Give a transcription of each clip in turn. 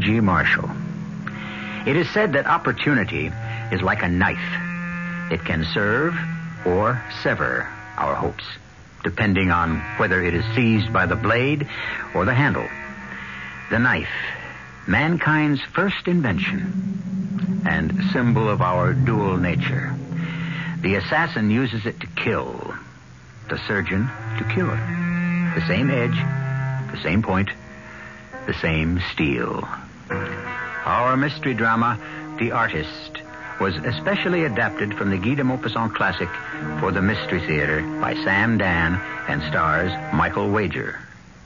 E.G. Marshall. It is said that opportunity is like a knife. It can serve or sever our hopes, depending on whether it is seized by the blade or the handle. The knife, mankind's first invention and symbol of our dual nature. The assassin uses it to kill, the surgeon to cure. The same edge, the same point, the same steel. Our mystery drama, The Artist, was especially adapted from the Guy de Maupassant classic for the Mystery Theater by Sam Dann and stars Michael Wager.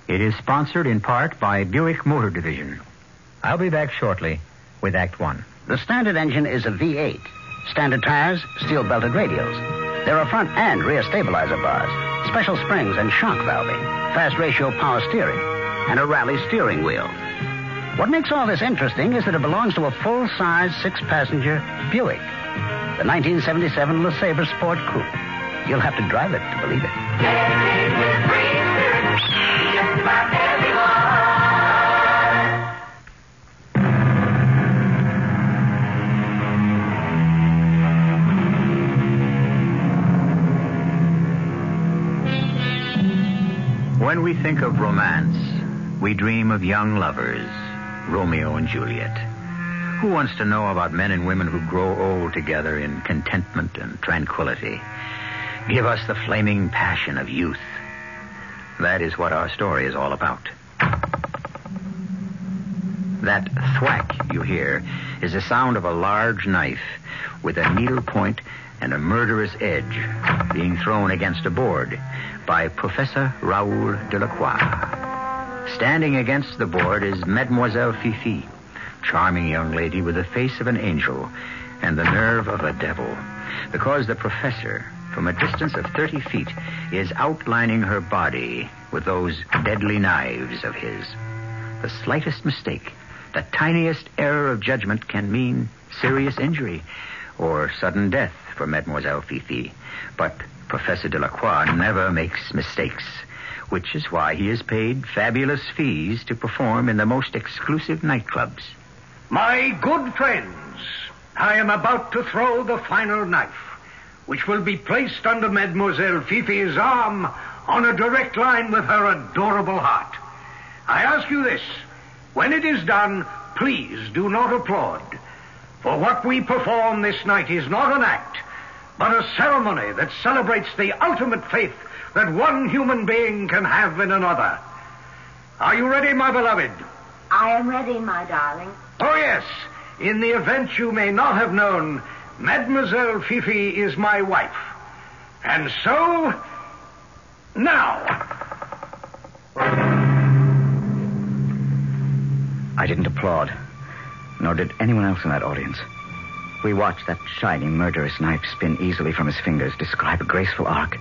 It is sponsored in part by Buick Motor Division. I'll be back shortly with Act One. The standard engine is a V8. Standard tires, steel belted radials. There are front and rear stabilizer bars, special springs and shock valving, fast ratio power steering, and a rally steering wheel. What makes all this interesting is that it belongs to a full size six passenger Buick, the 1977 LeSabre Sport Coupe. You'll have to drive it to believe it. When we think of romance, we dream of young lovers, Romeo and Juliet. Who wants to know about men and women who grow old together in contentment and tranquility? Give us the flaming passion of youth. That is what our story is all about. That thwack you hear is the sound of a large knife with a needle point and a murderous edge being thrown against a board by Professor Raoul Delacroix. Standing against the board is Mademoiselle Fifi, charming young lady with the face of an angel and the nerve of a devil, because the professor, from a distance of 30 feet, is outlining her body with those deadly knives of his. The slightest mistake, the tiniest error of judgment can mean serious injury or sudden death for Mademoiselle Fifi. But Professor Delacroix never makes mistakes, which is why he is paid fabulous fees to perform in the most exclusive nightclubs. My good friends, I am about to throw the final knife, which will be placed under Mademoiselle Fifi's arm on a direct line with her adorable heart. I ask you this. When it is done, please do not applaud. For what we perform this night is not an act, but a ceremony that celebrates the ultimate faith that one human being can have in another. Are you ready, my beloved? I am ready, my darling. Oh, yes. In the event you may not have known, Mademoiselle Fifi is my wife. And so, now. I didn't applaud, nor did anyone else in that audience. We watched that shining, murderous knife spin easily from his fingers, describe a graceful arc,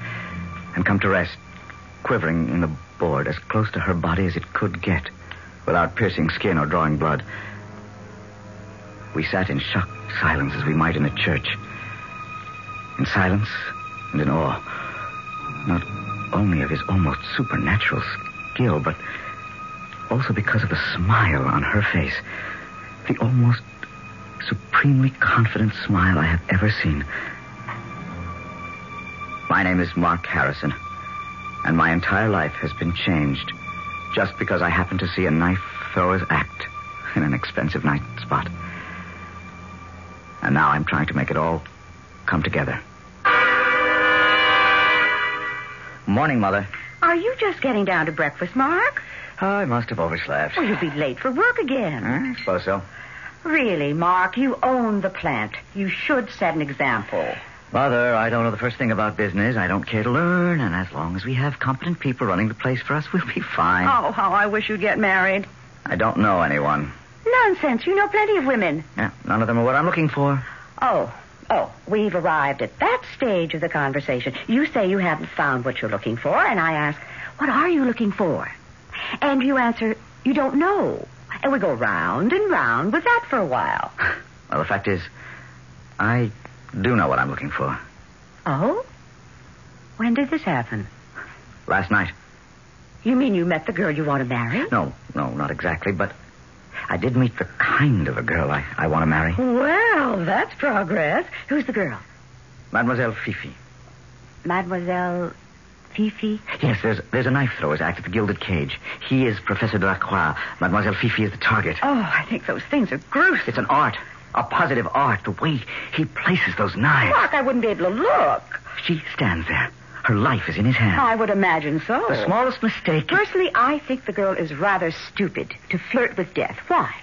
and come to rest, quivering in the board as close to her body as it could get, without piercing skin or drawing blood. We sat in shocked silence as we might in a church. In silence and in awe, not only of his almost supernatural skill, but also because of the smile on her face. The almost supremely confident smile I have ever seen. My name is Mark Harrison, and my entire life has been changed just because I happened to see a knife thrower's act in an expensive night spot. And now I'm trying to make it all come together. Morning, Mother. Are you just getting down to breakfast, Mark? Oh, I must have overslept. Well, you'll be late for work again. I suppose so. Really, Mark, you own the plant. You should set an example. Mother, I don't know the first thing about business. I don't care to learn, and as long as we have competent people running the place for us, we'll be fine. Oh, how I wish you'd get married. I don't know anyone. Nonsense. You know plenty of women. Yeah, none of them are what I'm looking for. Oh, oh, we've arrived at that stage of the conversation. You say you haven't found what you're looking for, and I ask, what are you looking for? And you answer, you don't know. And we go round and round with that for a while. Well, the fact is, I do know what I'm looking for. Oh? When did this happen? Last night. You mean you met the girl you want to marry? No, no, not exactly, but I did meet the kind of a girl I, I want to marry. Well, that's progress. Who's the girl? Mademoiselle Fifi. Mademoiselle Fifi? Yes, there's there's a knife throwers act at the Gilded Cage. He is Professor Delacroix. Mademoiselle Fifi is the target. Oh, I think those things are gruesome. It's an art. A positive art. The way he places those knives. Mark, I wouldn't be able to look. She stands there. Her life is in his hands. I would imagine so. The smallest mistake. Personally, I think the girl is rather stupid to flirt with death. Why?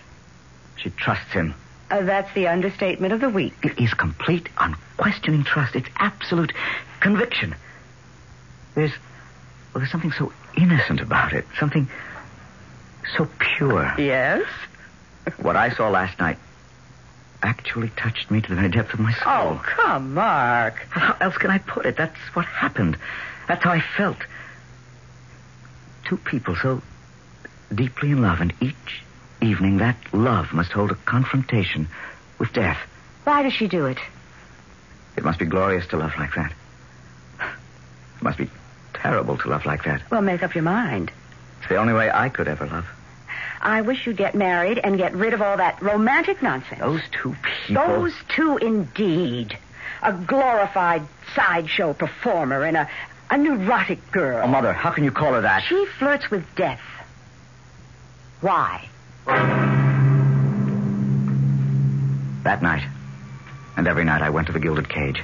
She trusts him. Uh, that's the understatement of the week. It is complete, unquestioning trust. It's absolute conviction. There's, well, there's something so innocent about it. Something so pure. Yes? What I saw last night actually touched me to the very depth of my soul. Oh, come, Mark. How else can I put it? That's what happened. That's how I felt. Two people so deeply in love, and each evening that love must hold a confrontation with death. Why does she do it? It must be glorious to love like that. It must be terrible to love like that. Well, make up your mind. It's the only way I could ever love. I wish you'd get married and get rid of all that romantic nonsense. Those two people. Those two, indeed. A glorified sideshow performer and a, a neurotic girl. Oh, Mother, how can you call her that? She flirts with death. Why? That night, and every night, I went to the Gilded Cage.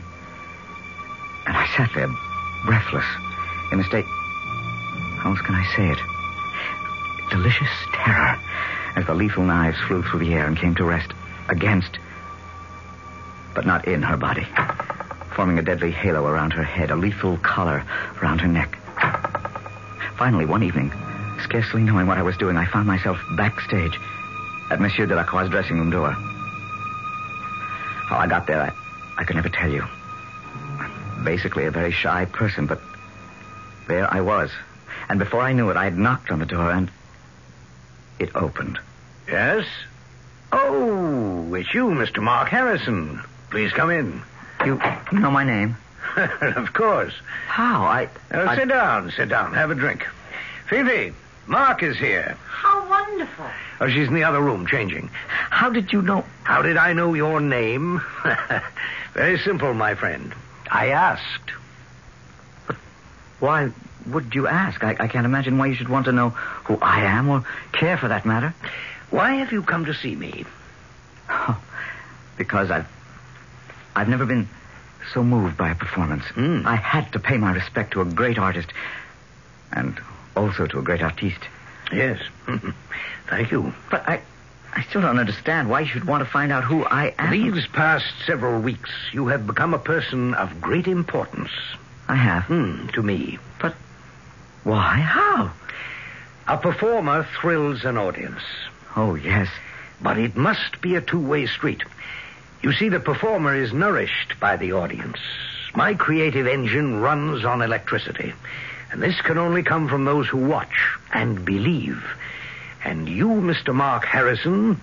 And I sat there, breathless, in a state. How else can I say it? Delicious terror as the lethal knives flew through the air and came to rest against, but not in her body, forming a deadly halo around her head, a lethal collar around her neck. Finally, one evening, scarcely knowing what I was doing, I found myself backstage at Monsieur Delacroix's dressing room door. How I got there, I, I could never tell you. I'm basically a very shy person, but there I was. And before I knew it, I had knocked on the door and it opened. Yes? Oh, it's you, Mr. Mark Harrison. Please come in. You, you know my name? of course. How? I. Uh, I- Sit down, sit down. Have a drink. Phoebe, Mark is here. How wonderful. Oh, she's in the other room changing. How did you know? How did I know your name? Very simple, my friend. I asked. Why would you ask? I, I can't imagine why you should want to know who I am or care for that matter. Why have you come to see me? Oh, because I've. I've never been so moved by a performance. Hmm. I had to pay my respect to a great artist and also to a great artiste. Yes. Thank you. But I. I still don't understand why you should want to find out who I am. These past several weeks, you have become a person of great importance. I have. Hmm, to me. But why? How? A performer thrills an audience. Oh, yes. But it must be a two-way street. You see, the performer is nourished by the audience. My creative engine runs on electricity. And this can only come from those who watch and believe. And you, Mr. Mark Harrison,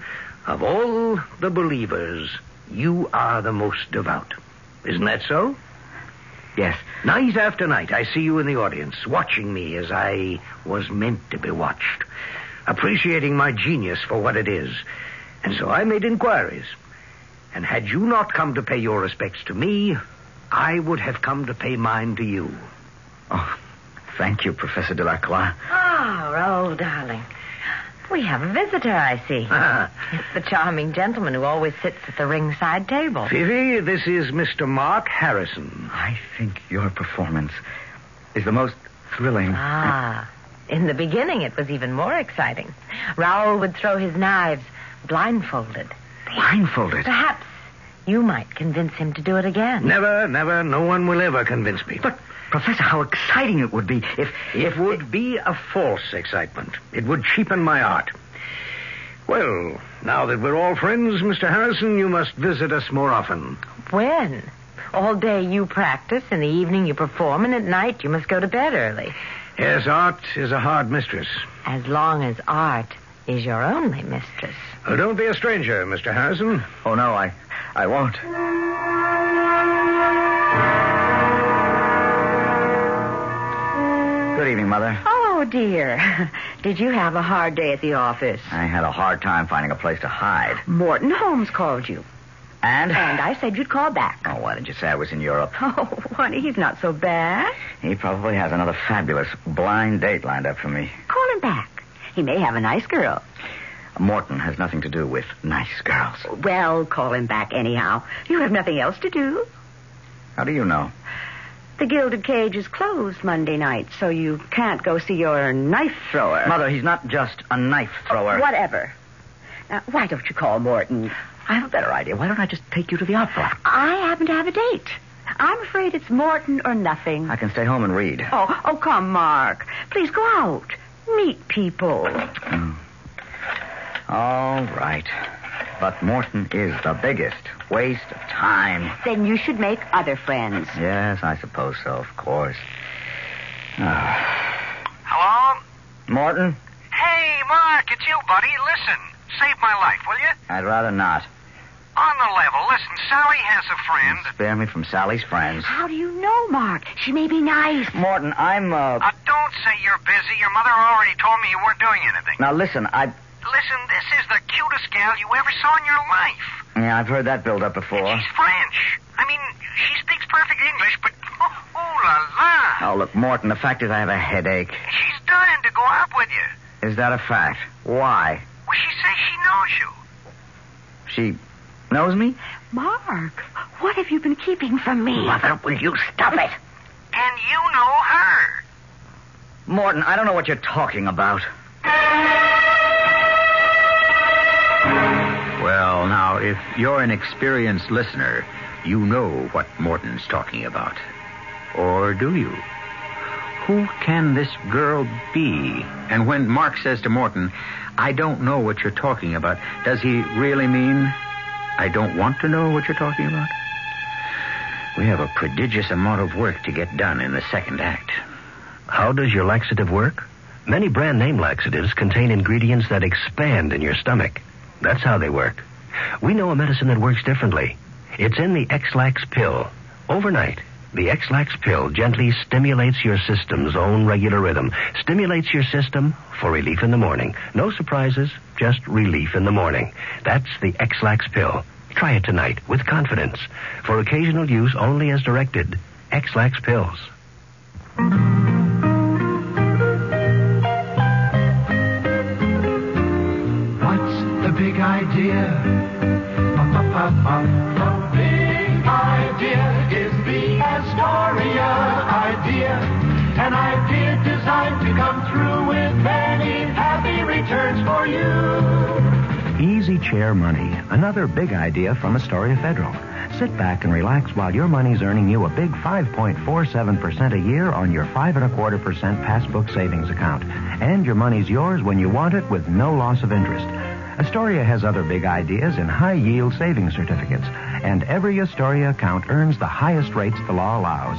of all the believers, you are the most devout. Isn't that so? Yes. Night after night, I see you in the audience, watching me as I was meant to be watched, appreciating my genius for what it is. And so I made inquiries. And had you not come to pay your respects to me, I would have come to pay mine to you. Oh, thank you, Professor Delacroix. Ah, Raoul, darling. We have a visitor, I see. It's the charming gentleman who always sits at the ringside table. Phoebe, this is Mr. Mark Harrison. I think your performance is the most thrilling. Ah, in the beginning it was even more exciting. Raoul would throw his knives blindfolded. Blindfolded. Perhaps you might convince him to do it again. Never, never, no one will ever convince me. But, Professor, how exciting it would be if. It would be a false excitement. It would cheapen my art. Well, now that we're all friends, Mr. Harrison, you must visit us more often. When? All day you practice, in the evening you perform, and at night you must go to bed early. Yes, art is a hard mistress. As long as art is your only mistress. Oh, don't be a stranger, Mr. Harrison. Oh, no, I. I won't. Good evening, Mother. Oh, dear. Did you have a hard day at the office? I had a hard time finding a place to hide. Morton Holmes called you. And? And I said you'd call back. Oh, why didn't you say I was in Europe? Oh, honey, he's not so bad. He probably has another fabulous blind date lined up for me. Call him back. He may have a nice girl. Morton has nothing to do with nice girls. Well, call him back anyhow. You have nothing else to do. How do you know? The Gilded Cage is closed Monday night, so you can't go see your knife thrower. Mother, he's not just a knife thrower. Whatever. Now, why don't you call Morton? I have a better idea. Why don't I just take you to the opera? I happen to have a date. I'm afraid it's Morton or nothing. I can stay home and read. Oh, oh, come, Mark. Please go out. Meet people. Mm. All right. But Morton is the biggest waste of time. Then you should make other friends. Yes, I suppose so, of course. Ah. Hello? Morton? Hey, Mark, it's you, buddy. Listen, save my life, will you? I'd rather not. On the level, listen, Sally has a friend. Spare me from Sally's friends. How do you know, Mark? She may be nice. Morton, I'm, uh... Uh, don't say you're busy. Your mother already told me you weren't doing anything. Now, listen, I... Listen, this is the cutest gal you ever saw in your life. Yeah, I've heard that build up before. And she's French. I mean, she speaks perfect English, but oh, oh la la. Oh, look, Morton, the fact is I have a headache. She's dying to go out with you. Is that a fact? Why? Well, she says she knows you. She knows me? Mark, what have you been keeping from me? Mother, will you stop it? And you know her. Morton, I don't know what you're talking about. Well, now, if you're an experienced listener, you know what Morton's talking about. Or do you? Who can this girl be? And when Mark says to Morton, I don't know what you're talking about, does he really mean, I don't want to know what you're talking about? We have a prodigious amount of work to get done in the second act. How does your laxative work? Many brand name laxatives contain ingredients that expand in your stomach. That's how they work. We know a medicine that works differently. It's in the Ex-Lax pill. Overnight, the Ex-Lax pill gently stimulates your system's own regular rhythm. Stimulates your system for relief in the morning. No surprises, just relief in the morning. That's the Ex-Lax pill. Try it tonight with confidence. For occasional use only as directed. Ex-Lax pills. The big idea is the Astoria idea. An idea designed to come through with many happy returns for you. Easy Chair Money, another big idea from Astoria Federal. Sit back and relax while your money's earning you a big 5.47% a year on your 5 and a quarter percent passbook savings account. And your money's yours when you want it with no loss of interest. Astoria has other big ideas in high yield savings certificates, and every Astoria account earns the highest rates the law allows.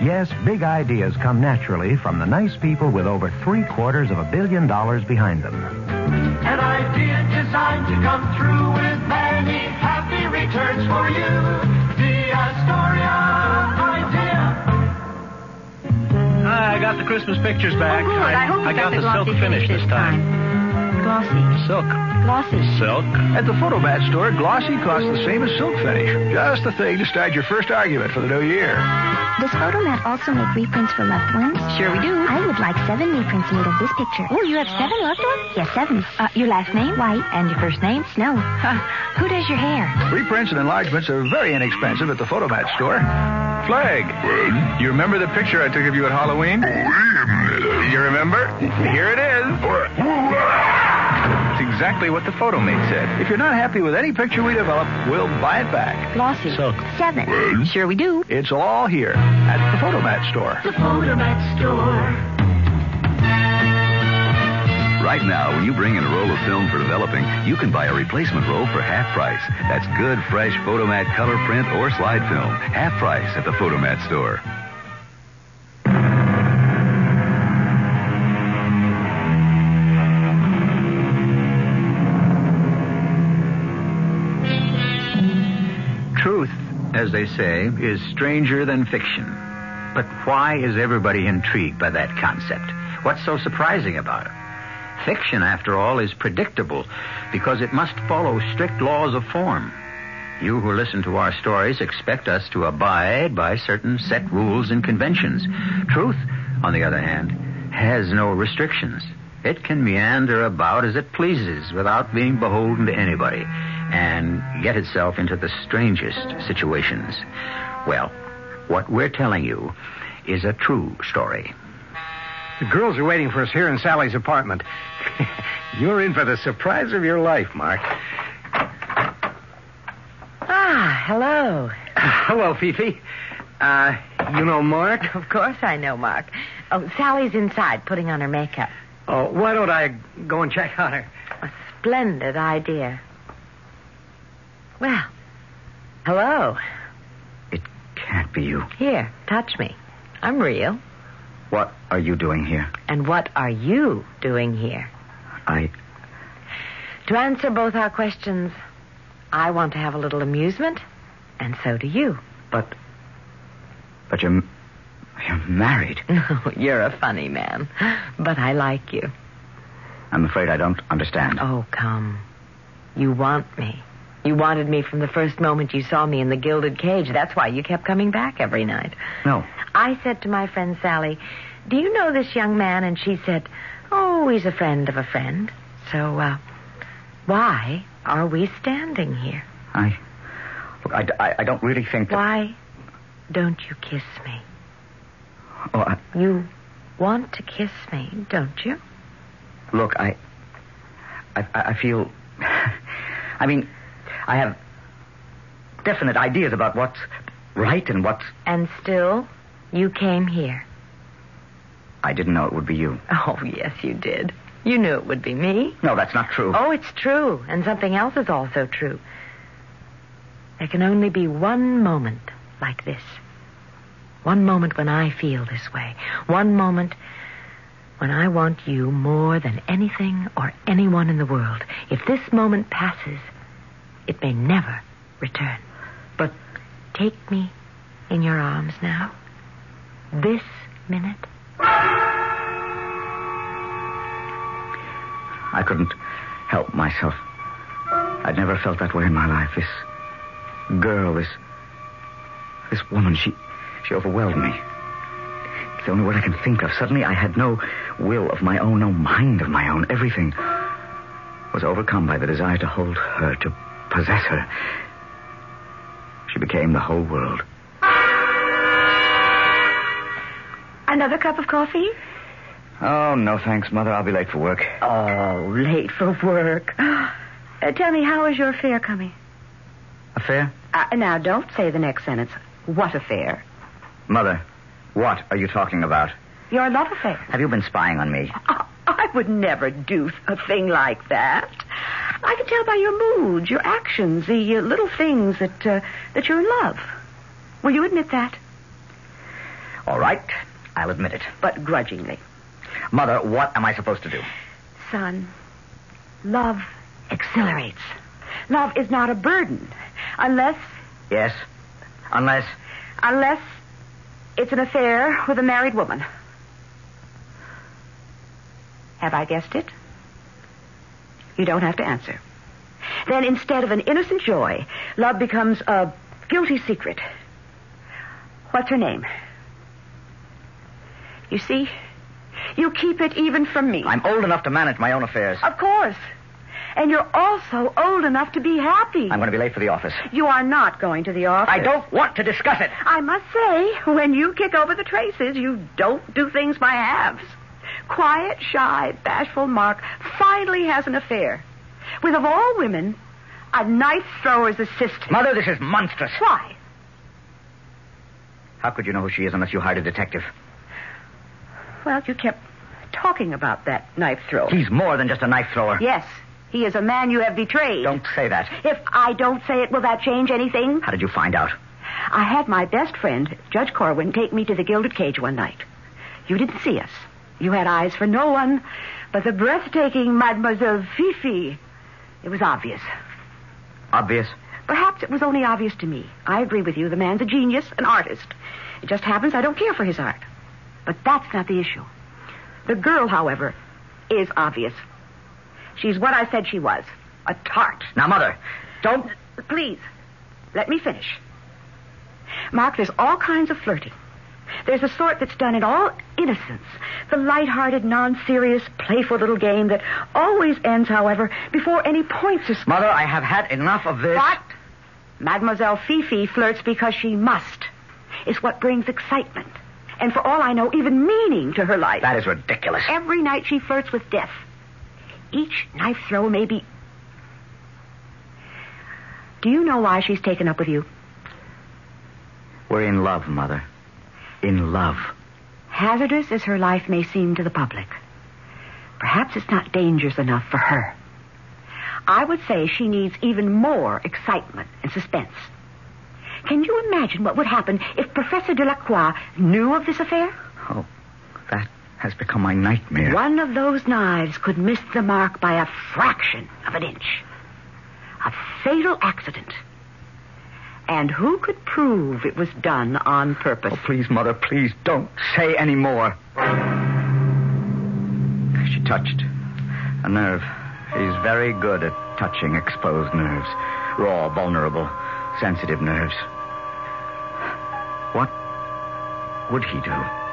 Yes, big ideas come naturally from the nice people with over three quarters of a billion dollars behind them. An idea designed to come through with many happy returns for you. The Astoria idea. I got the Christmas pictures back. Oh, good. I hope you I got got the the silk finish finish this time. Glossy. Silk. Glossy. Silk. At the Fotomat store, glossy costs the same as silk finish. Just the thing to start your first argument for the new year. Does Fotomat also make reprints for loved ones? Sure we do. I would like seven reprints made of this picture. Oh, you have seven loved ones? Yes, seven. Uh, your last name? White. And your first name? Snow. Huh. Who does your hair? Reprints and enlargements are very inexpensive at the Fotomat store. Flag. You remember the picture I took of you at Halloween? You remember? Here it is. It's exactly what the Fotomate said. If you're not happy with any picture we develop, we'll buy it back. Glossy. Silk. Seven. Sure we do. It's all here at the Fotomat store. The Fotomat store. Right now, when you bring in a roll of film for developing, you can buy a replacement roll for half price. That's good, fresh Fotomat color print or slide film. Half price at the Fotomat store. They say, is stranger than fiction. But why is everybody intrigued by that concept? What's so surprising about it? Fiction, after all, is predictable because it must follow strict laws of form. You who listen to our stories expect us to abide by certain set rules and conventions. Truth, on the other hand, has no restrictions. It can meander about as it pleases without being beholden to anybody and get itself into the strangest situations. Well, what we're telling you is a true story. The girls are waiting for us here in Sally's apartment. You're in for the surprise of your life, Mark. Ah, hello. Hello, Fifi. Uh, you know Mark? Of course I know Mark. Oh, Sally's inside putting on her makeup. Oh, why don't I go and check on her? A splendid idea. Well, hello. It can't be you. Here, touch me. I'm real. What are you doing here? And what are you doing here? I. To answer both our questions, I want to have a little amusement, and so do you. But. But you're. You're married. No, you're a funny man, but I like you. I'm afraid I don't understand. Oh, come. You want me. You wanted me from the first moment you saw me in the gilded cage. That's why you kept coming back every night. No. I said to my friend Sally, Do you know this young man? And she said, Oh, he's a friend of a friend. So, uh, why are we standing here? I. Look, I, I, I don't really think that. Why don't you kiss me? Oh, I, You want to kiss me, don't you? look, I, I. I feel. I mean, I have definite ideas about what's right and what's. And still, you came here. I didn't know it would be you. Oh, yes, you did. You knew it would be me. No, that's not true. Oh, it's true. And something else is also true. There can only be one moment like this. One moment when I feel this way. One moment when I want you more than anything or anyone in the world. If this moment passes, it may never return. But take me in your arms now. This minute. I couldn't help myself. I'd never felt that way in my life. This girl, this this woman, she she overwhelmed me. It's the only word I can think of. Suddenly I had no will of my own, no mind of my own. Everything was overcome by the desire to hold her, to possess her. She became the whole world. Another cup of coffee? Oh, no thanks, Mother. I'll be late for work. Oh, late for work. Uh, tell me, how is your affair coming? Affair? Uh, now, don't say the next sentence. What affair? Mother, what are you talking about? Your love affair. Have you been spying on me? I, I would never do a thing like that. I can tell by your moods, your actions, the uh, little things that uh, that you're in love. Will you admit that? All right, I'll admit it. But grudgingly. Mother, what am I supposed to do? Son, love exhilarates. Love is not a burden unless Yes? Unless. unless it's an affair with a married woman. Have I guessed it? You don't have to answer. Then instead of an innocent joy, love becomes a guilty secret. What's her name? You see, you keep it even from me. I'm old enough to manage my own affairs. Of course. And you're also old enough to be happy. I'm going to be late for the office. You are not going to the office. I don't want to discuss it. I must say, when you kick over the traces, you don't do things by halves. Quiet, shy, bashful Mark finally has an affair with, of all women, a knife thrower's assistant. Mother, this is monstrous. Why? How could you know who she is unless you hired a detective? Well, you kept talking about that knife thrower. He's more than just a knife thrower. Yes, he is a man you have betrayed. Don't say that. If I don't say it, will that change anything? How did you find out? I had my best friend, Judge Corwin, take me to the Gilded Cage one night. You didn't see us. You had eyes for no one but the breathtaking Mademoiselle Fifi. It was obvious. Obvious. Perhaps it was only obvious to me. I agree with you. The man's a genius, an artist. It just happens I don't care for his art. But that's not the issue. The girl, however, is obvious. She's what I said she was a tart. Now, Mother, don't. Please, let me finish. Mark, there's all kinds of flirting. There's a sort that's done in all innocence. The light-hearted, non-serious, playful little game that always ends, however, before any points are scored. Mother, I have had enough of this. What? Mademoiselle Fifi flirts because she must. It's what brings excitement. And for all I know, even meaning to her life. That is ridiculous. Every night she flirts with death. Each knife throw may be. Do you know why she's taken up with you? We're in love, Mother. In love. Hazardous as her life may seem to the public, perhaps it's not dangerous enough for her. I would say she needs even more excitement and suspense. Can you imagine what would happen if Professor Delacroix knew of this affair? Oh, that has become my nightmare. One of those knives could miss the mark by a fraction of an inch. A fatal accident. And who could prove it was done on purpose? Oh, please, Mother, please don't say any more. She touched a nerve. She's very good at touching exposed nerves. Raw, vulnerable, sensitive nerves. What would he do?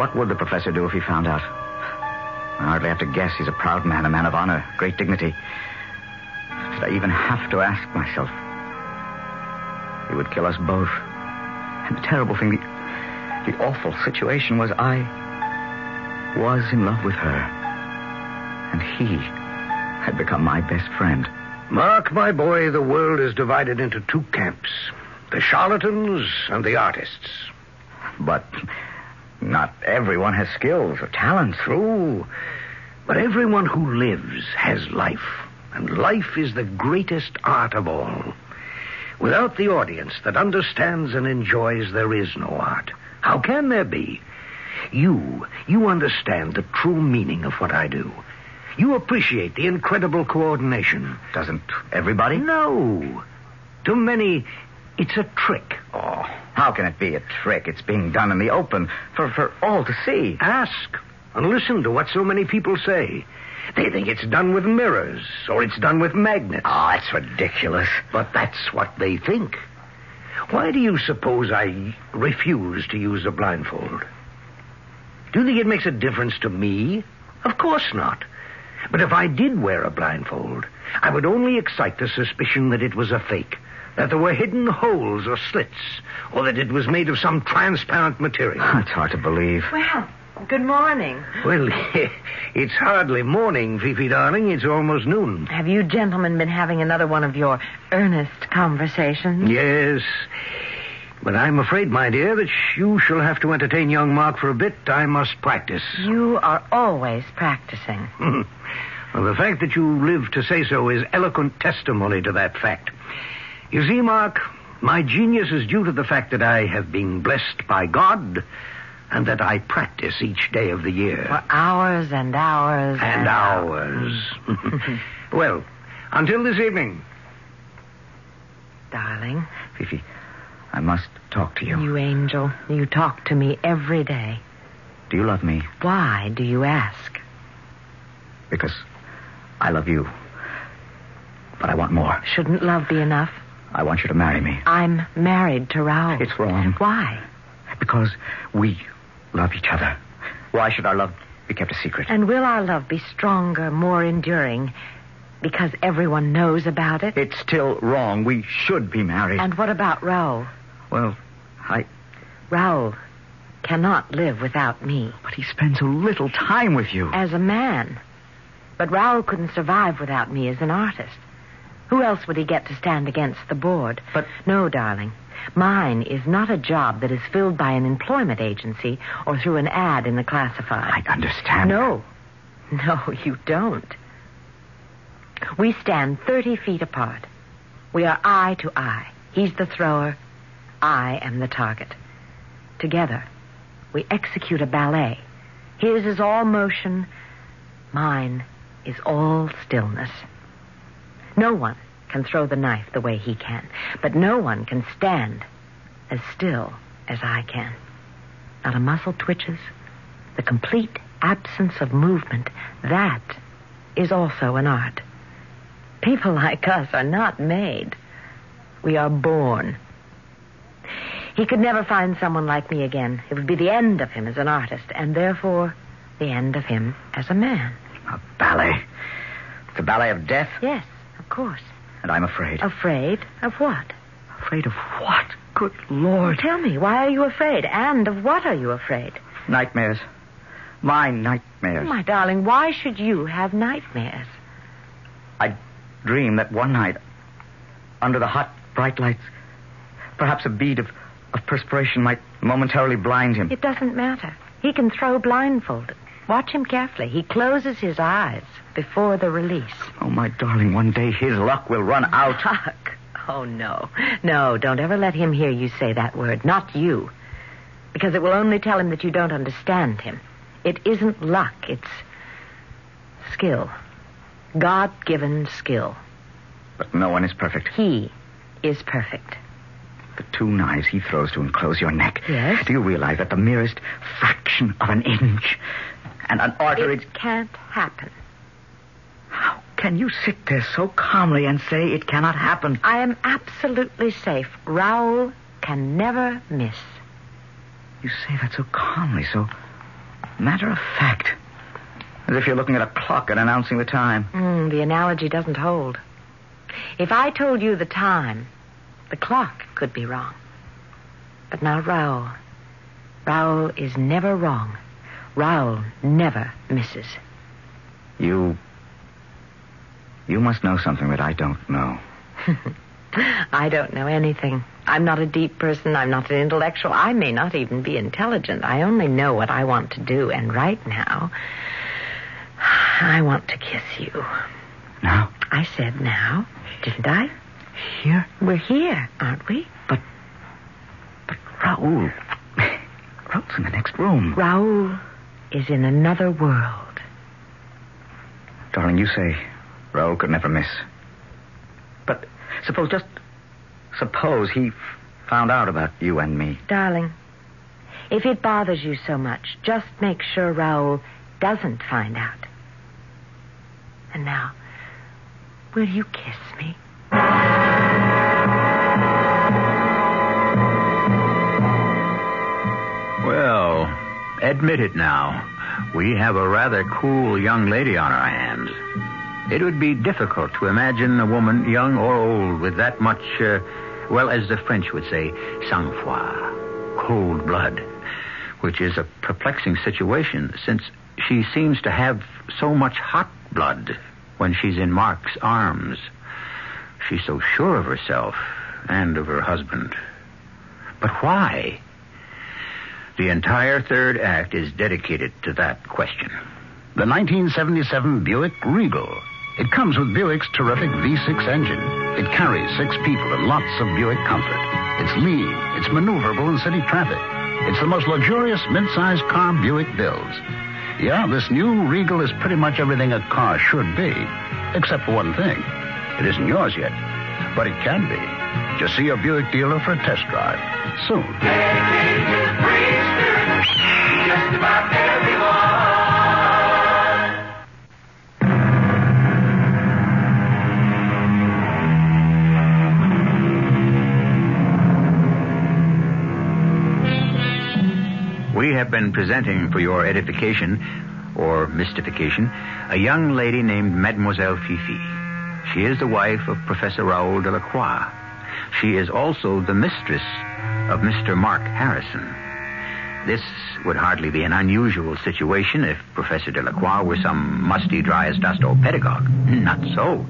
What would the professor do if he found out? I hardly have to guess. He's a proud man, a man of honor, great dignity. Did I even have to ask myself? He would kill us both. And the terrible thing, the, the awful situation was I was in love with her. And he had become my best friend. Mark, my boy, the world is divided into two camps the charlatans and the artists. But not everyone has skills or talents. True. But everyone who lives has life. And life is the greatest art of all. Without the audience that understands and enjoys, there is no art. How can there be? You, you understand the true meaning of what I do. You appreciate the incredible coordination. Doesn't everybody? No. To many, it's a trick. Oh, how can it be a trick? It's being done in the open for, for all to see. Ask and listen to what so many people say. They think it's done with mirrors or it's done with magnets. Oh, that's ridiculous. But that's what they think. Why do you suppose I refuse to use a blindfold? Do you think it makes a difference to me? Of course not. But if I did wear a blindfold, I would only excite the suspicion that it was a fake, that there were hidden holes or slits, or that it was made of some transparent material. It's hard to believe. Well, good morning. Well, it's hardly morning, Fifi, darling. It's almost noon. Have you gentlemen been having another one of your earnest conversations? Yes. But I'm afraid, my dear, that you shall have to entertain young Mark for a bit. I must practice. You are always practicing. well, the fact that you live to say so is eloquent testimony to that fact. You see, Mark, my genius is due to the fact that I have been blessed by God and that I practice each day of the year. For hours and hours and, hours. well, until this evening. Darling. Fifi, I must talk to you. You angel. You talk to me every day. Do you love me? Why do you ask? Because I love you. But I want more. Shouldn't love be enough? I want you to marry me. I'm married to Raoul. It's wrong. Why? Because we love each other. Why should our love be kept a secret? And will our love be stronger, more enduring, because everyone knows about it? It's still wrong. We should be married. And what about Raoul? Well, I. Raoul cannot live without me. But he spends so little time with you. As a man. But Raoul couldn't survive without me as an artist. Who else would he get to stand against the board? But. No, darling. Mine is not a job that is filled by an employment agency or through an ad in the classified. I understand. No. No, you don't. We stand 30 feet apart. We are eye to eye. He's the thrower. I am the target. Together, we execute a ballet. His is all motion. Mine is all stillness. No one can throw the knife the way he can, but no one can stand as still as I can. Not a muscle twitches, the complete absence of movement, that is also an art. People like us are not made. We are born. He could never find someone like me again. It would be the end of him as an artist, and therefore the end of him as a man. A ballet? The ballet of death, Yes, course. and I'm afraid. Afraid of what? Afraid of what? Good Lord. Tell me, why are you afraid? And of what are you afraid? Nightmares. My nightmares. My darling, why should you have nightmares? I dream that one night, under the hot, bright lights, perhaps a bead of, of perspiration might momentarily blind him. It doesn't matter. He can throw blindfolded. Watch him carefully. He closes his eyes before the release. Oh, my darling, one day his luck will run out. Huck. Oh, no. No, don't ever let him hear you say that word. Not you. Because it will only tell him that you don't understand him. It isn't luck, it's skill. God given skill. But no one is perfect. He is perfect. The two knives he throws to enclose your neck. Yes? Do you realize that the merest fraction of an inch and an artery. It can't happen. How can you sit there so calmly and say it cannot happen? I am absolutely safe. Raoul can never miss. You say that so calmly, so matter of fact. As if you're looking at a clock and announcing the time. Mm, the analogy doesn't hold. If I told you the time, the clock could be wrong. But now Raoul. Raoul is never wrong. Raoul never misses. You. You must know something that I don't know. I don't know anything. I'm not a deep person. I'm not an intellectual. I may not even be intelligent. I only know what I want to do. And right now, I want to kiss you. Now? I said now, didn't I? Here? We're here, aren't we? But But Raoul. Raoul's in the next room. Raoul is in another world. Darling, you say Raoul could never miss. But suppose just suppose he found out about you and me. Darling, if it bothers you so much, just make sure Raoul doesn't find out. And now, will you kiss me? Admit it now. We have a rather cool young lady on our hands. It would be difficult to imagine a woman, young or old, with that much, uh, well, as the French would say, sang-froid, cold blood, which is a perplexing situation since she seems to have so much hot blood when she's in Mark's arms. She's so sure of herself and of her husband. But why? The entire third act is dedicated to that question. The 1977 Buick Regal. It comes with Buick's terrific V6 engine. It carries six people and lots of Buick comfort. It's lean, it's maneuverable in city traffic. It's the most luxurious mid-sized car Buick builds. Yeah, this new Regal is pretty much everything a car should be, except for one thing. It isn't yours yet, but it can be. Just see your Buick dealer for a test drive soon. We have been presenting for your edification, or mystification, a young lady named Mademoiselle Fifi. She is the wife of Professor Raoul Delacroix. She is also the mistress of Mr. Mark Harrison. This would hardly be an unusual situation if Professor Delacroix were some musty, dry as dust old pedagogue. Not so.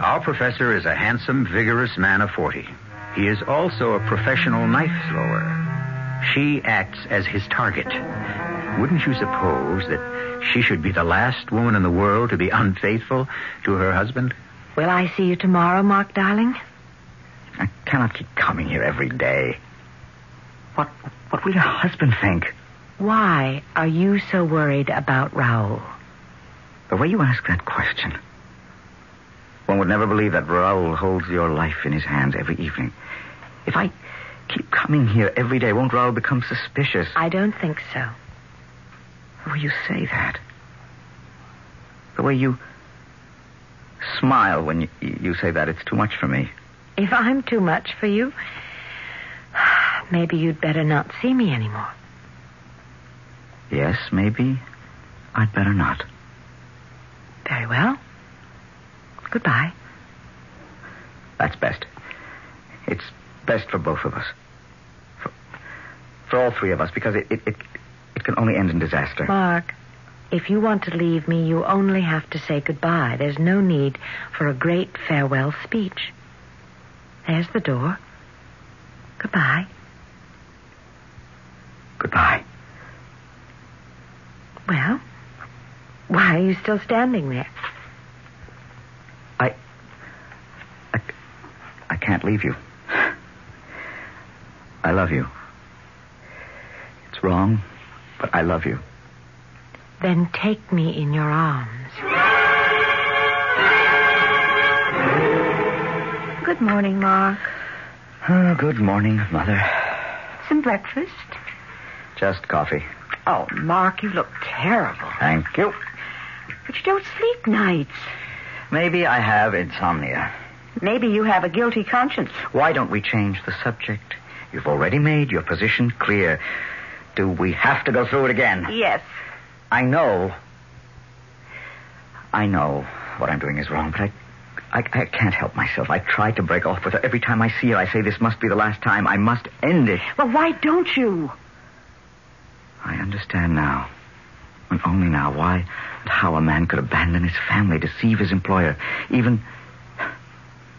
Our professor is a handsome, vigorous man of 40. He is also a professional knife thrower. She acts as his target. Wouldn't you suppose that she should be the last woman in the world to be unfaithful to her husband? Will I see you tomorrow, Mark, darling? I cannot keep coming here every day. What what will your husband think? Why are you so worried about Raoul? The way you ask that question. One would never believe that Raoul holds your life in his hands every evening. If I keep coming here every day, won't Raoul become suspicious? I don't think so. The way you say that. The way you smile when you, you say that, it's too much for me. If I'm too much for you, maybe you'd better not see me anymore. Yes, maybe I'd better not. Very well. Goodbye. That's best. It's best for both of us. For, all three of us, because it, it, it, it can only end in disaster. Mark, if you want to leave me, you only have to say goodbye. There's no need for a great farewell speech. There's the door. Goodbye. Goodbye. Well, why are you still standing there? I. I, I can't leave you. I love you. It's wrong, but I love you. Then take me in your arms. Good morning, Mark. Oh, good morning, Mother. Some breakfast? Just coffee. Oh, Mark, you look terrible. Thank you. But you don't sleep nights. Maybe I have insomnia. Maybe you have a guilty conscience. Why don't we change the subject? You've already made your position clear. Do we have to go through it again? Yes. I know. I know what I'm doing is wrong, but I, I, I can't help myself. I try to break off with her. Every time I see her, I say, this must be the last time. I must end it. Well, why don't you? I understand now. And only now why and how a man could abandon his family, deceive his employer, even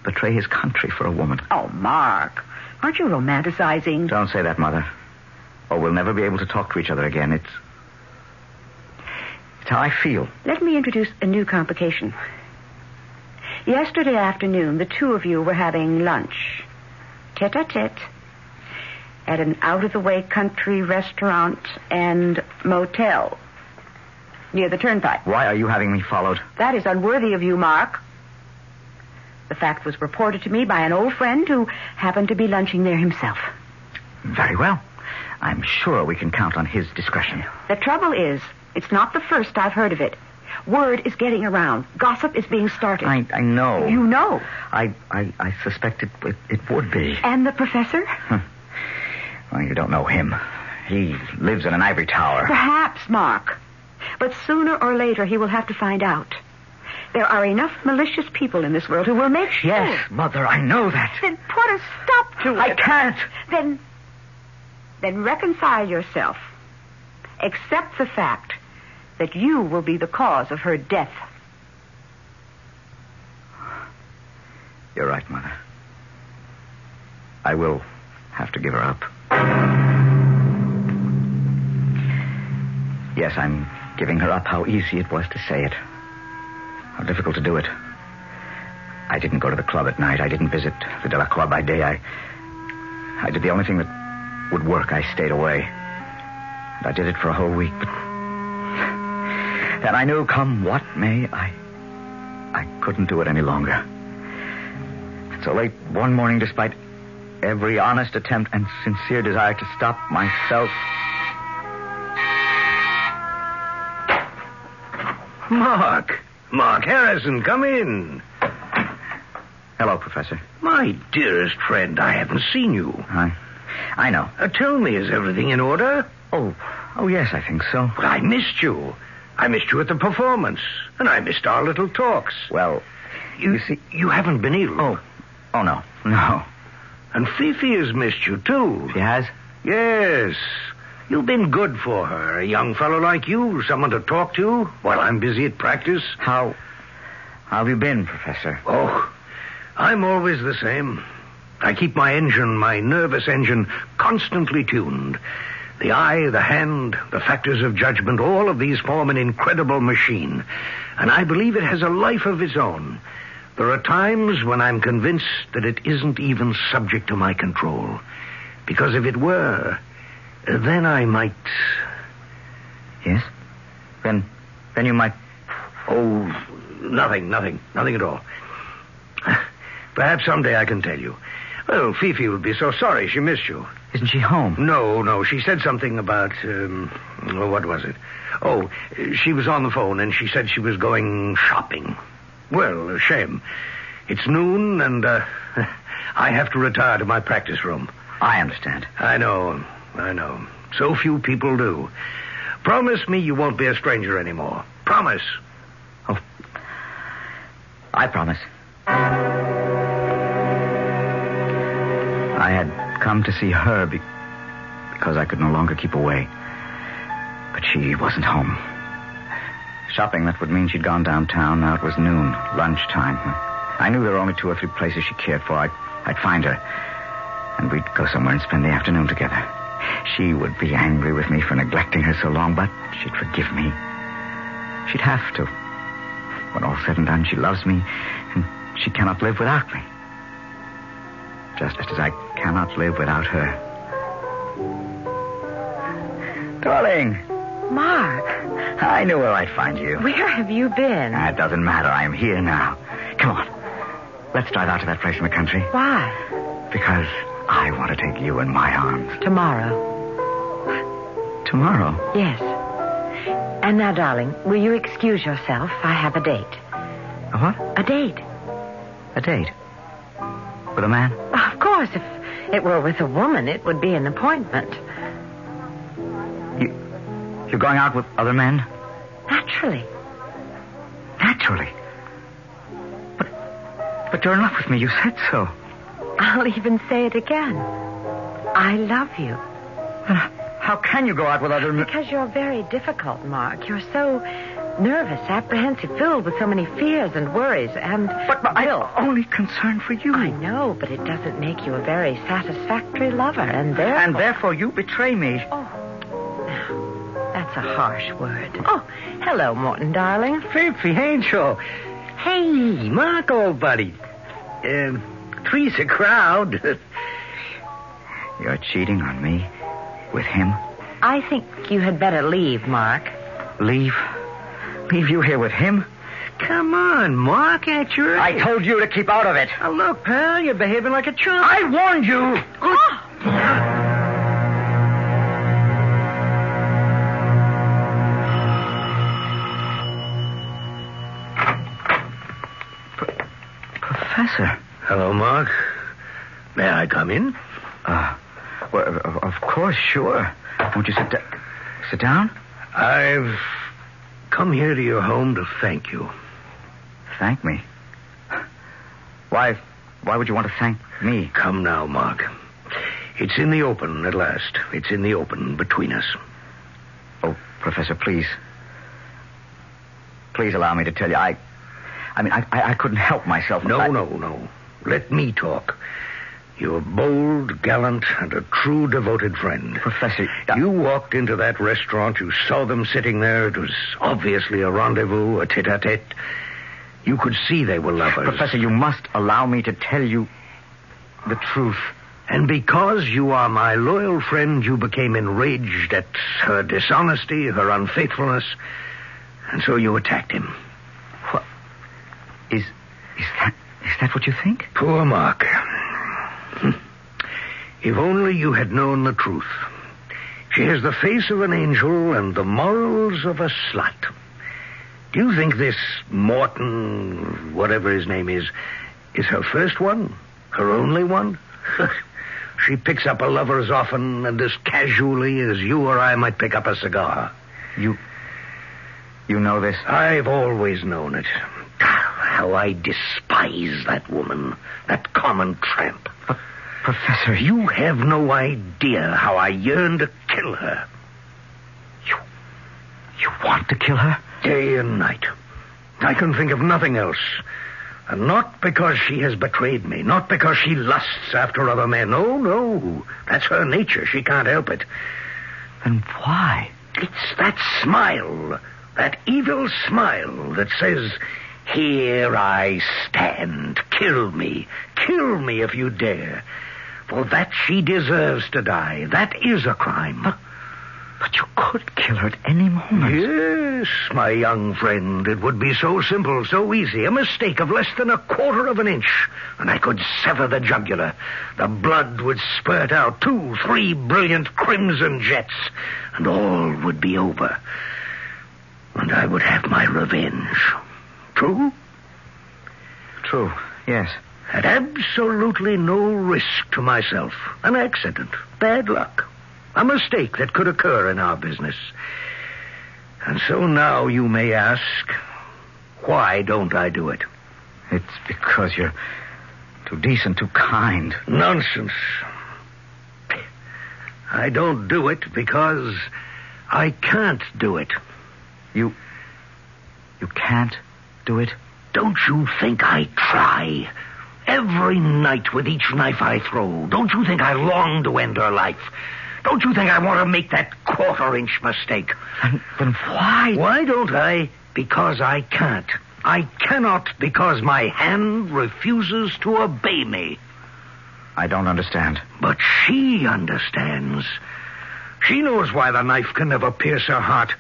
betray his country for a woman. Oh, Mark, aren't you romanticizing? Don't say that, Mother. Or we'll never be able to talk to each other again. It's. It's how I feel. Let me introduce a new complication. Yesterday afternoon, the two of you were having lunch, tete a tete, at an out of the way country restaurant and motel near the turnpike. Why are you having me followed? That is unworthy of you, Mark. The fact was reported to me by an old friend who happened to be lunching there himself. Very well. I'm sure we can count on his discretion. The trouble is, it's not the first I've heard of it. Word is getting around. Gossip is being started. I, I know. You know. I, I, I suspect it, it, it would be. And the professor? Well, you don't know him. He lives in an ivory tower. Perhaps, Mark. But sooner or later he will have to find out. There are enough malicious people in this world who will make sure. Yes, Mother, I know that. Then put a stop to it. I can't. Then, then reconcile yourself. Accept the fact that you will be the cause of her death. You're right, Mother. I will have to give her up. Yes, I'm giving her up. How easy it was to say it. How difficult to do it. I didn't go to the club at night. I didn't visit the Delacroix by day. I. I did the only thing that would work. I stayed away. And I did it for a whole week, but. And I knew, come what may, I. I couldn't do it any longer. So late one morning, despite every honest attempt and sincere desire to stop myself. Mark. Mark Harrison, come in. Hello, Professor. My dearest friend, I haven't seen you. I, I know. Uh, tell me, is everything in order? Oh, oh yes, I think so. But I missed you. I missed you at the performance, and I missed our little talks. Well, you, you see, you haven't been ill. Oh, oh no, no. And Fifi has missed you too. She has. Yes. You've been good for her, a young fellow like you, someone to talk to while I'm busy at practice. How, how have you been, Professor? Oh, I'm always the same. I keep my engine, my nervous engine, constantly tuned. The eye, the hand, the factors of judgment, all of these form an incredible machine. And I believe it has a life of its own. There are times when I'm convinced that it isn't even subject to my control. Because if it were, then I might. Yes? Then, then you might. Oh, nothing, nothing, nothing at all. Perhaps someday I can tell you. Well, Fifi will be so sorry she missed you. Isn't she home? No, no. She said something about, um, what was it? Oh, she was on the phone and she said she was going shopping. Well, a shame. It's noon and uh, I have to retire to my practice room. I understand. I know, I know. So few people do. Promise me you won't be a stranger anymore. Promise. Oh. I promise. Come to see her be- because I could no longer keep away. But she wasn't home. Shopping, that would mean she'd gone downtown. Now it was noon, lunchtime. I knew there were only two or three places she cared for. I'd, I'd find her. And we'd go somewhere and spend the afternoon together. She would be angry with me for neglecting her so long, but she'd forgive me. She'd have to. When all's said and done, she loves me, and she cannot live without me. Just as I cannot live without her. Darling. Mark. I knew where I'd find you. Where have you been? Ah, it doesn't matter. I am here now. Come on. Let's drive out to that place in the country. Why? Because I want to take you in my arms. Tomorrow. Tomorrow? Yes. And now, darling, will you excuse yourself? I have a date. A what? A date. A date? With a man? Of course, if it were with a woman, it would be an appointment. You, you're going out with other men? Naturally. Naturally. But, but you're in love with me. You said so. I'll even say it again. I love you. How can you go out with other men? Because you're very difficult, Mark. You're so nervous, apprehensive, filled with so many fears and worries, and. But I'm only concerned for you. I know, but it doesn't make you a very satisfactory lover, and therefore. And therefore you betray me. Oh. Now, that's a harsh word. Oh, hello, Morton, darling. Fifi, Angel. Hey, Mark, old buddy. Um, three's a crowd. You're cheating on me with him? I think you had better leave, Mark. Leave? Leave you here with him? Come on, Mark, at your I told you to keep out of it. Now, look, pal, you're behaving like a chump. I warned you. Professor. Hello, Mark. May I come in? Uh, well, of- of course, sure. Won't you sit, da- sit down? I've come here to your home to thank you. Thank me. Why, why would you want to thank me? Come now, Mark. It's in the open at last. It's in the open between us. Oh, Professor, please. Please allow me to tell you, I, I mean, I, I, I couldn't help myself. No, I- no, no. Let me talk. You're bold, gallant, and a true devoted friend. Professor, uh, You walked into that restaurant. You saw them sitting there. It was obviously a rendezvous, a tete-a-tete. You could see they were lovers. Professor, you must allow me to tell you the truth. And because you are my loyal friend, you became enraged at her dishonesty, her unfaithfulness, and so you attacked him. What? Is, is that, is that what you think? Poor Mark. If only you had known the truth. She has the face of an angel and the morals of a slut. Do you think this Morton, whatever his name is, is her first one? Her only one? she picks up a lover as often and as casually as you or I might pick up a cigar. You, you know this? I've always known it. Ah, how I despise that woman, that common tramp. Professor, You have no idea how I yearn to kill her. you you want to kill her? Day and night. I can think of nothing else. And not because she has betrayed me, not because she lusts after other men. No, no. That's her nature. She can't help it. Then why? It's that smile, that evil smile that says, Here I stand. Kill me. Kill me if you dare. For that she deserves to die. That is a crime. But, But you could kill her at any moment. Yes, my young friend. It would be so simple, so easy. A mistake of less than a quarter of an inch, and I could sever the jugular. The blood would spurt out two, three brilliant crimson jets, and all would be over. And I would have my revenge. True? True, yes. At absolutely no risk to myself. An accident. Bad luck. A mistake that could occur in our business. And so now you may ask, why don't I do it? It's because you're too decent, too kind. Nonsense. I don't do it because I can't do it. You. You can't do it? Don't you think I try? Every night with each knife I throw. Don't you think I long to end her life? Don't you think I want to make that quarter inch mistake? Then, then why? Why don't I? Because I can't. I cannot because my hand refuses to obey me. I don't understand. But she understands. She knows why the knife can never pierce her heart.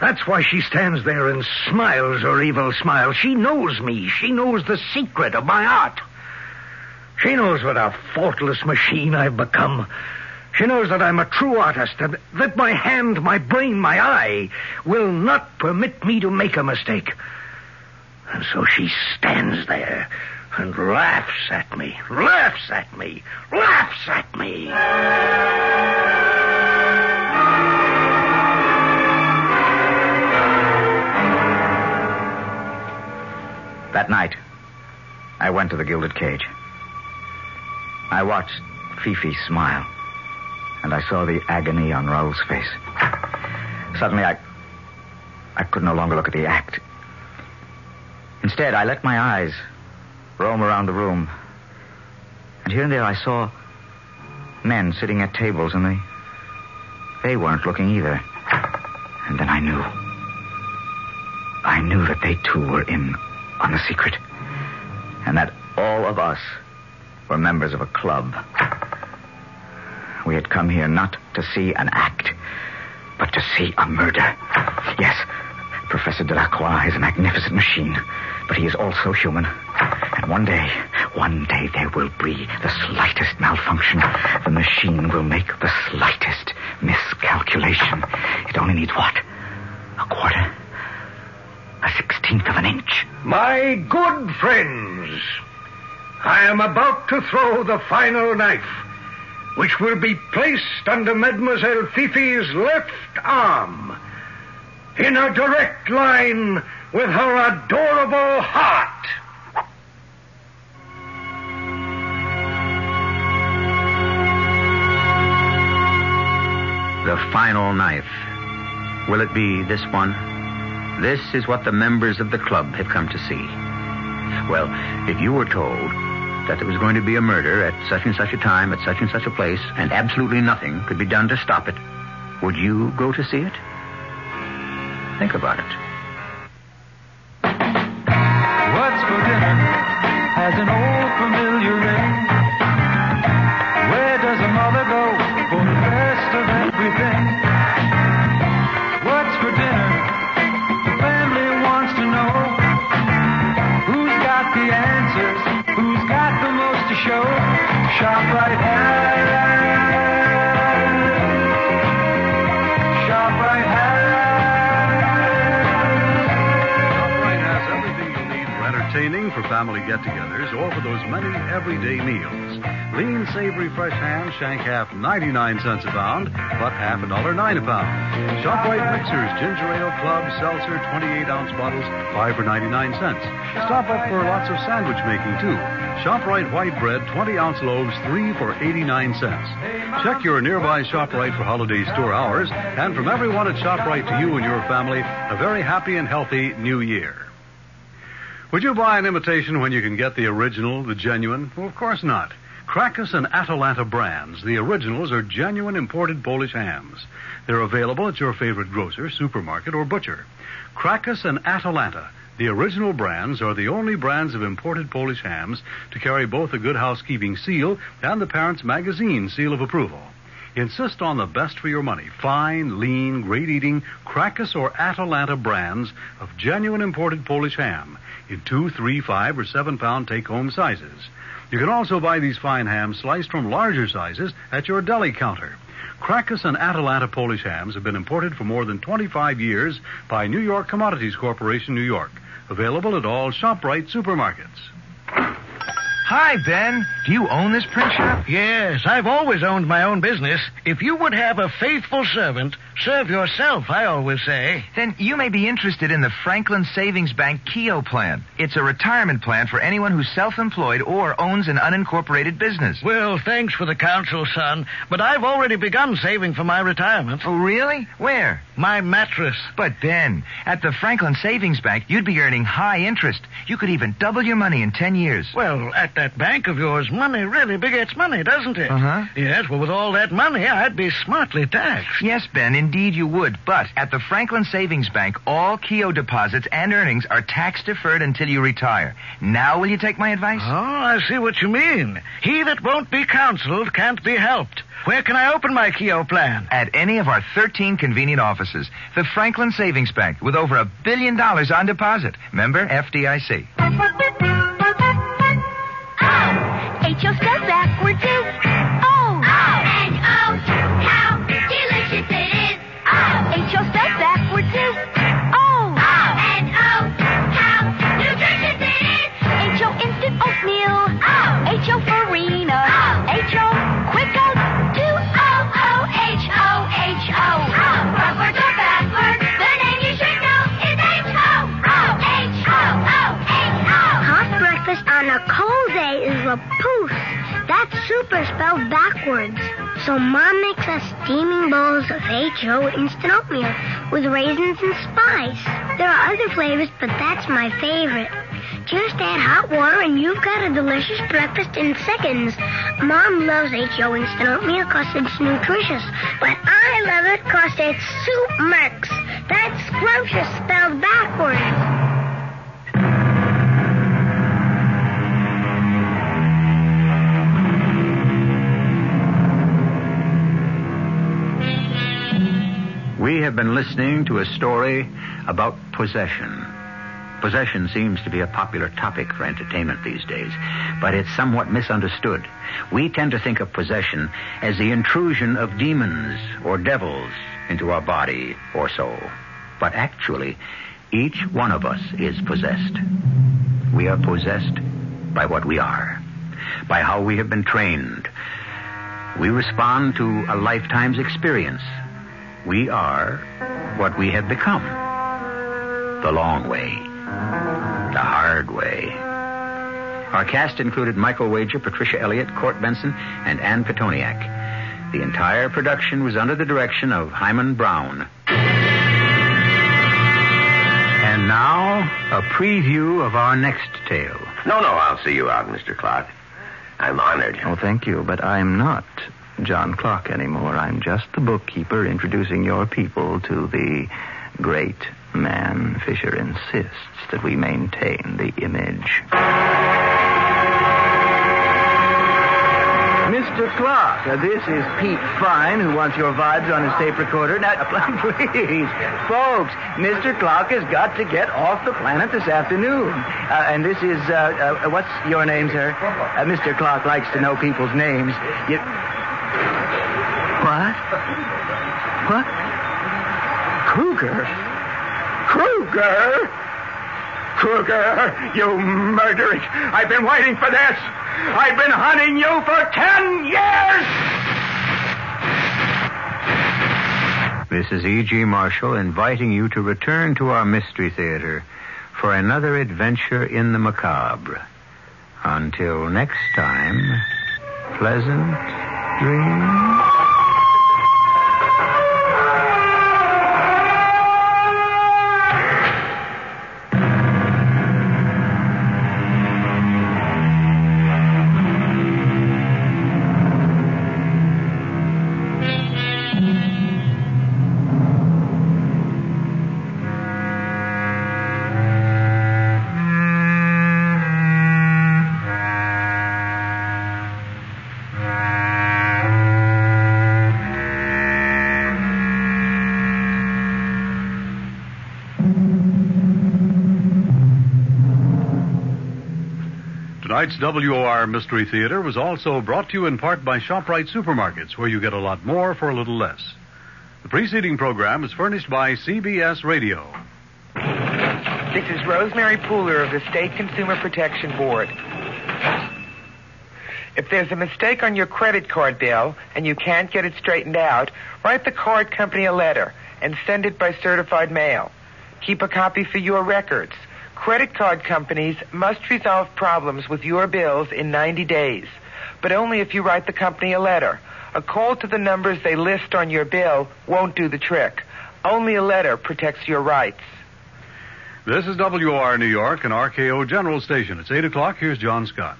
That's why she stands there and smiles her evil smile. She knows me. She knows the secret of my art. She knows what a faultless machine I've become. She knows that I'm a true artist and that my hand, my brain, my eye will not permit me to make a mistake. And so she stands there and laughs at me, laughs at me, laughs at me. That night, I went to the gilded cage. I watched Fifi smile, and I saw the agony on Raoul's face. Suddenly, I. I could no longer look at the act. Instead, I let my eyes roam around the room. And here and there, I saw men sitting at tables, and they. They weren't looking either. And then I knew. I knew that they too were in on the secret. And that all of us were members of a club. We had come here not to see an act, but to see a murder. Yes, Professor Delacroix is a magnificent machine, but he is also human. And one day, one day there will be the slightest malfunction. The machine will make the slightest miscalculation. It only needs what? A quarter? A sixteenth of an inch? My good friends, I am about to throw the final knife, which will be placed under Mademoiselle Fifi's left arm, in a direct line with her adorable heart. The final knife. Will it be this one? This is what the members of the club have come to see. Well, if you were told that there was going to be a murder at such and such a time, at such and such a place, and absolutely nothing could be done to stop it, would you go to see it? Think about it. Family get-togethers, or for those many everyday meals. Lean, savory, fresh ham, shank half 99 cents a pound, but half a dollar nine a pound. ShopRite mixers, ginger ale, club, seltzer, 28-ounce bottles, five for 99 cents. Stop up for lots of sandwich making, too. ShopRite white bread, 20-ounce loaves, three for 89 cents. Check your nearby ShopRite for holiday store hours, and from everyone at ShopRite to you and your family, a very happy and healthy new year. Would you buy an imitation when you can get the original, the genuine? Well, of course not. Krakus and Atalanta brands, the originals are genuine imported Polish hams. They're available at your favorite grocer, supermarket, or butcher. Krakus and Atalanta, the original brands, are the only brands of imported Polish hams to carry both the Good Housekeeping seal and the Parents Magazine seal of approval. Insist on the best for your money. Fine, lean, great eating Krakus or Atalanta brands of genuine imported Polish ham in two, three, five, or seven pound take home sizes. You can also buy these fine hams sliced from larger sizes at your deli counter. Krakus and Atalanta Polish hams have been imported for more than 25 years by New York Commodities Corporation, New York. Available at all ShopRite supermarkets. Hi, Ben. Do you own this print shop? Yes, I've always owned my own business. If you would have a faithful servant, serve yourself, I always say. Then you may be interested in the Franklin Savings Bank Keogh plan. It's a retirement plan for anyone who's self-employed or owns an unincorporated business. Well, thanks for the counsel, son, but I've already begun saving for my retirement. Oh, really? Where? My mattress. But Ben, at the Franklin Savings Bank, you'd be earning high interest. You could even double your money in 10 years. Well, at that bank of yours, money really begets money, doesn't it? Uh-huh. Yes, well, with all that money, I'd be smartly taxed. Yes, Ben, indeed you would. But at the Franklin Savings Bank, all Keogh deposits and earnings are tax deferred until you retire. Now will you take my advice? Oh, I see what you mean. He that won't be counseled can't be helped. Where can I open my Keogh plan? At any of our 13 convenient offices. The Franklin Savings Bank with over a billion dollars on deposit. Member FDIC. H.O. is So Mom makes us steaming bowls of H.O. instant oatmeal with raisins and spice. There are other flavors, but that's my favorite. Just add hot water and you've got a delicious breakfast in seconds. Mom loves H.O. instant oatmeal because it's nutritious, but I love it because it's soup mix. That's scrumptious spelled backwards. We have been listening to a story about possession. Possession seems to be a popular topic for entertainment these days, but it's somewhat misunderstood. We tend to think of possession as the intrusion of demons or devils into our body or soul. But actually, each one of us is possessed. We are possessed by what we are, by how we have been trained. We respond to a lifetime's experience. We are what we have become. The long way. The hard way. Our cast included Michael Wager, Patricia Elliott, Court Benson, and Ann Pitoniak. The entire production was under the direction of Himan Brown. And now, a preview of our next tale. No, no, I'll see you out, Mr. Clark. I'm honored. Oh, thank you, but I'm not John Clark anymore. I'm just the bookkeeper introducing your people to the great man. Fisher insists that we maintain the image. Mr. Clark, uh, this is Pete Fine, who wants your vibes on his tape recorder. Now, please, folks, Mr. Clark has got to get off the planet this afternoon. Uh, and this is, uh, uh, what's your name, sir? Uh, Mr. Clark likes to know people's names. You... What? What? Kruger? Kruger! Kruger, you murdering. I've been waiting for this. I've been hunting you for ten years! This is E.G. Marshall inviting you to return to our Mystery Theater for another adventure in the macabre. Until next time, pleasant dreams. Tonight's WOR Mystery Theater was also brought to you in part by ShopRite Supermarkets, where you get a lot more for a little less. The preceding program is furnished by CBS Radio. This is Rosemary Pooler of the State Consumer Protection Board. If there's a mistake on your credit card bill and you can't get it straightened out, write the card company a letter and send it by certified mail. Keep a copy for your records. Credit card companies must resolve problems with your bills in 90 days, but only if you write the company a letter. A call to the numbers they list on your bill won't do the trick. Only a letter protects your rights. This is WOR New York and RKO General Station. It's 8 o'clock. Here's John Scott.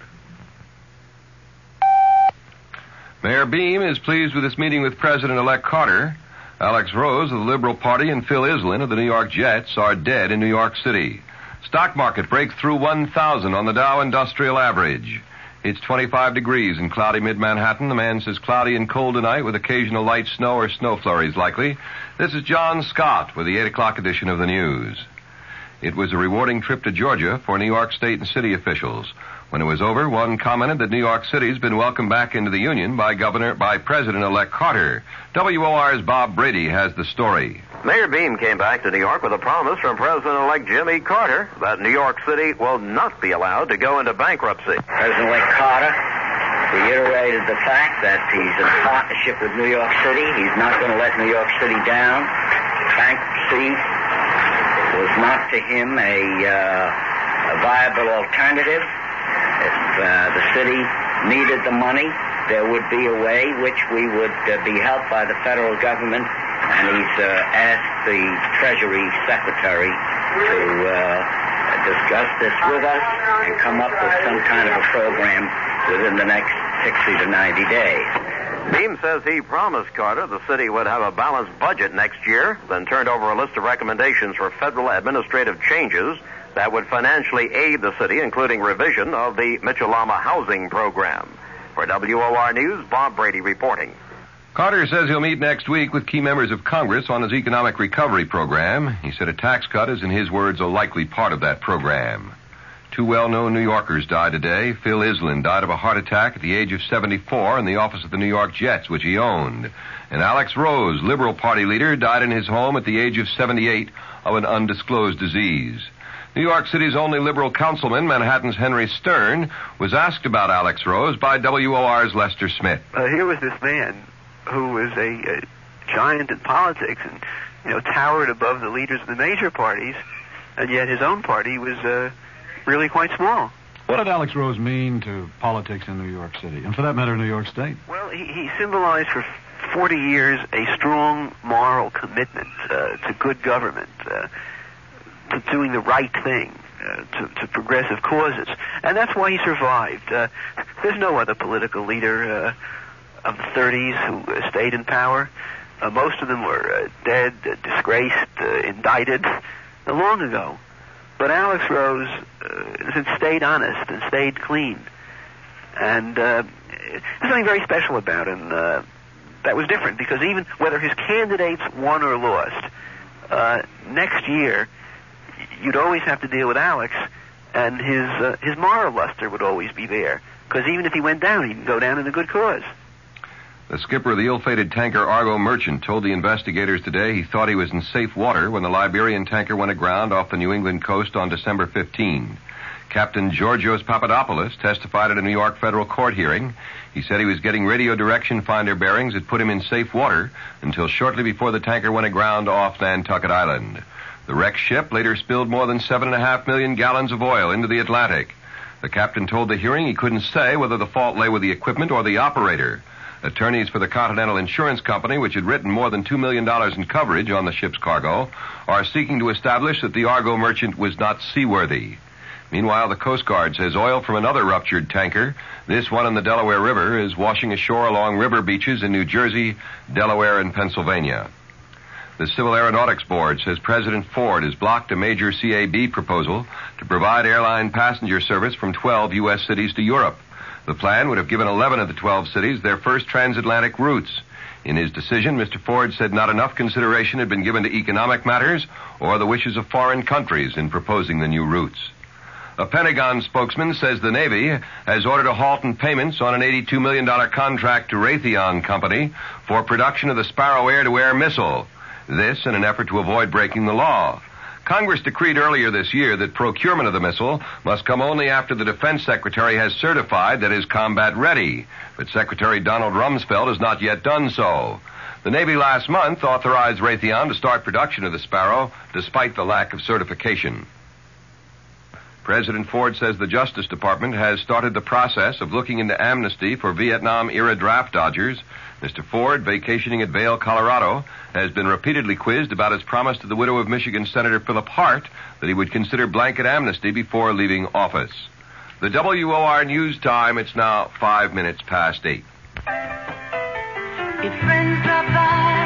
Mayor Beame is pleased with this meeting with President-elect Carter. Alex Rose of the Liberal Party and Phil Iselin of the New York Jets are dead in New York City. Stock market breaks through 1,000 on the Dow Industrial Average. It's 25 degrees in cloudy mid-Manhattan. The man says cloudy and cold tonight with occasional light snow or snow flurries likely. This is John Scott with the 8 o'clock edition of the news. It was a rewarding trip to Georgia for New York State and city officials. When it was over, one commented that New York City's been welcomed back into the Union by Governor, by President-elect Carter. WOR's Bob Brady has the story. Mayor Beame came back to New York with a promise from President-elect Jimmy Carter that New York City will not be allowed to go into bankruptcy. President-elect Carter reiterated the fact that he's in partnership with New York City. He's not going to let New York City down. Bankruptcy was not to him a, uh, a viable alternative. If uh, the city needed the money, there would be a way which we would uh, be helped by the federal government, and he's uh, asked the Treasury Secretary to uh, discuss this with us and come up with some kind of a program within the next 60 to 90 days. Beame says he promised Carter the city would have a balanced budget next year, then turned over a list of recommendations for federal administrative changes that would financially aid the city, including revision of the Mitchell-Lama housing program. For WOR News, Bob Brady reporting. Carter says he'll meet next week with key members of Congress on his economic recovery program. He said a tax cut is, in his words, a likely part of that program. Two well-known New Yorkers died today. Phil Iselin died of a heart attack at the age of 74 in the office of the New York Jets, which he owned. And Alex Rose, Liberal Party leader, died in his home at the age of 78 of an undisclosed disease. New York City's only liberal councilman, Manhattan's Henry Stern, was asked about Alex Rose by WOR's Lester Smith. Uh, here was this man who was a, a giant in politics and, you know, towered above the leaders of the major parties, and yet his own party was uh, really quite small. What did Alex Rose mean to politics in New York City, and for that matter, New York State? Well, he, he symbolized for 40 years a strong moral commitment uh, to good government, uh, to doing the right thing, uh, to, to progressive causes. And that's why he survived. Uh, there's no other political leader uh, of the 30s who uh, stayed in power. Uh, most of them were uh, dead, disgraced, indicted long ago. But Alex Rose stayed honest and stayed clean. And there's something very special about him that was different because even whether his candidates won or lost, next year you'd always have to deal with Alex, and his uh, his moral luster would always be there. Because even if he went down, he'd go down in a good cause. The skipper of the ill-fated tanker Argo Merchant told the investigators today he thought he was in safe water when the Liberian tanker went aground off the New England coast on December 15. Captain Georgios Papadopoulos testified at a New York federal court hearing. He said he was getting radio direction finder bearings that put him in safe water until shortly before the tanker went aground off Nantucket Island. The wrecked ship later spilled more than seven and a half million gallons of oil into the Atlantic. The captain told the hearing he couldn't say whether the fault lay with the equipment or the operator. Attorneys for the Continental Insurance Company, which had written more than $2 million in coverage on the ship's cargo, are seeking to establish that the Argo merchant was not seaworthy. Meanwhile, the Coast Guard says oil from another ruptured tanker, this one in the Delaware River, is washing ashore along river beaches in New Jersey, Delaware, and Pennsylvania. The Civil Aeronautics Board says President Ford has blocked a major CAB proposal to provide airline passenger service from 12 U.S. cities to Europe. The plan would have given 11 of the 12 cities their first transatlantic routes. In his decision, Mr. Ford said not enough consideration had been given to economic matters or the wishes of foreign countries in proposing the new routes. A Pentagon spokesman says the Navy has ordered a halt in payments on an $82 million contract to Raytheon Company for production of the Sparrow air-to-air missile. This in an effort to avoid breaking the law. Congress decreed earlier this year that procurement of the missile must come only after the Defense Secretary has certified that it is combat ready. But Secretary Donald Rumsfeld has not yet done so. The Navy last month authorized Raytheon to start production of the Sparrow despite the lack of certification. President Ford says the Justice Department has started the process of looking into amnesty for Vietnam era draft dodgers. Mr. Ford, vacationing at Vail, Colorado, has been repeatedly quizzed about his promise to the widow of Michigan Senator Philip Hart that he would consider blanket amnesty before leaving office. The WOR News Time, it's now five minutes past eight. If friends by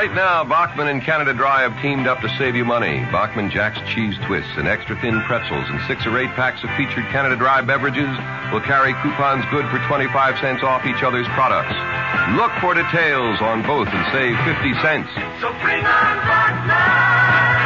Right now, Bachman and Canada Dry have teamed up to save you money. Bachman Jack's Cheese Twists and extra thin pretzels and six or eight packs of featured Canada Dry beverages will carry coupons good for 25 cents off each other's products. Look for details on both and save 50 cents. So bring on Bachman.